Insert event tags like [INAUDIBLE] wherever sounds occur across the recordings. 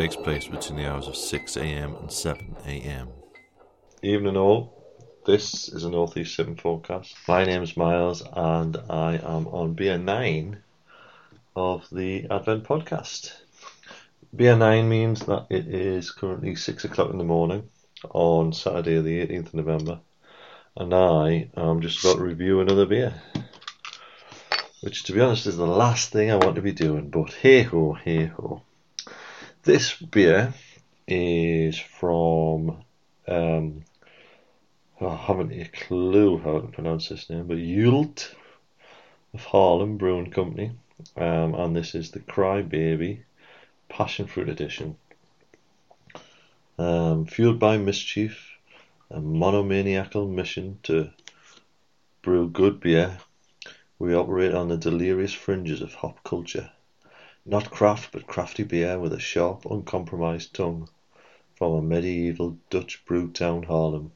takes place between the hours of 6am and 7am. Evening all. This is a Northeast 7 forecast. My name's Miles and I am on beer 9 of the Advent podcast. Beer 9 means that it is currently 6 o'clock in the morning on Saturday the 18th of November and I am just about to review another beer. Which to be honest is the last thing I want to be doing, but hey ho, hey ho. This beer is from um, I haven't a clue how to pronounce this name, but Yult of Haarlem Brewing Company, um, and this is the Cry Baby Passion Fruit Edition. Um, fueled by mischief, a monomaniacal mission to brew good beer, we operate on the delirious fringes of hop culture. Not craft, but crafty beer with a sharp, uncompromised tongue from a medieval Dutch brew town Haarlem.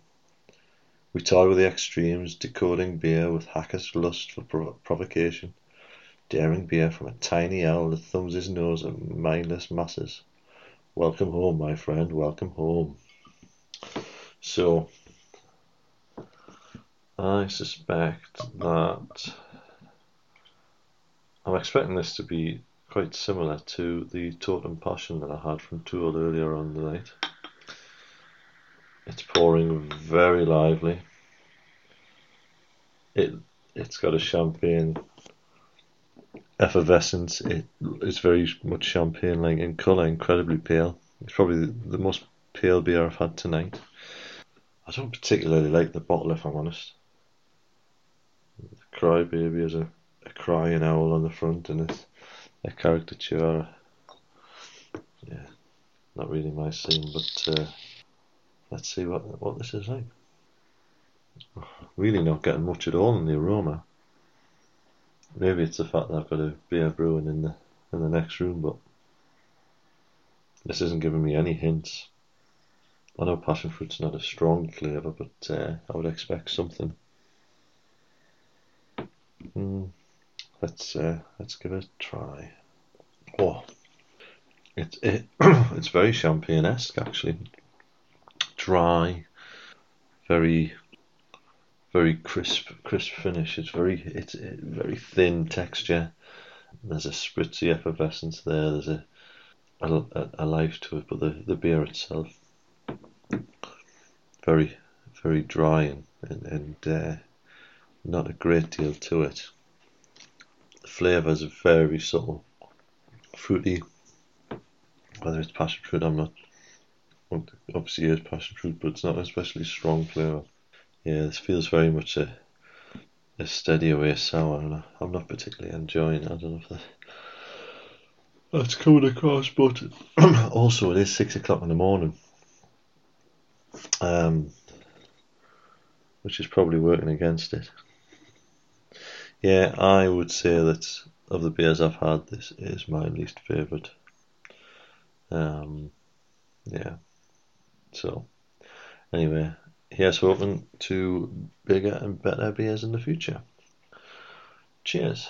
We toy with the extremes, decoding beer with hacker's lust for prov- provocation, daring beer from a tiny owl that thumbs his nose at mindless masses. Welcome home, my friend, welcome home. So, I suspect that I'm expecting this to be quite similar to the Totem Passion that I had from To Øl earlier on the night. It's pouring very lively. It it's got a champagne effervescence. It is very much champagne like in colour, incredibly pale. It's probably the most pale beer I've had tonight. I don't particularly like the bottle if I'm honest. The Crybaby has a, a crying owl on the front and it's a caricature. Yeah, not really my scene, but uh, let's see what what this is like. Really not getting much at all in the aroma. Maybe it's the fact that I've got a beer brewing in the in the next room, but this isn't giving me any hints. I know passion fruit's not a strong flavour, but uh, I would expect something. Mm, let's uh, let's give it a try. Oh, it, it [CLEARS THROAT] it's very champagne-esque actually. Dry, very very crisp crisp finish. It's very it's a very thin texture. There's a spritzy effervescence there. There's a a, a life to it, but the, the beer itself very very dry and and, and uh, not a great deal to it. Flavours are very subtle, fruity. Whether it's passion fruit, I'm not. Obviously, it is passion fruit, but it's not especially strong flavour. Yeah, this feels very much a a steady away sour, and I'm not particularly enjoying it. I don't know if that, that's coming across, but [CLEARS THROAT] also it is six o'clock in the morning, um, which is probably working against it. Yeah, I would say that of the beers I've had, this is my least favourite. Um, yeah. So, anyway, here's hoping to bigger and better beers in the future. Cheers.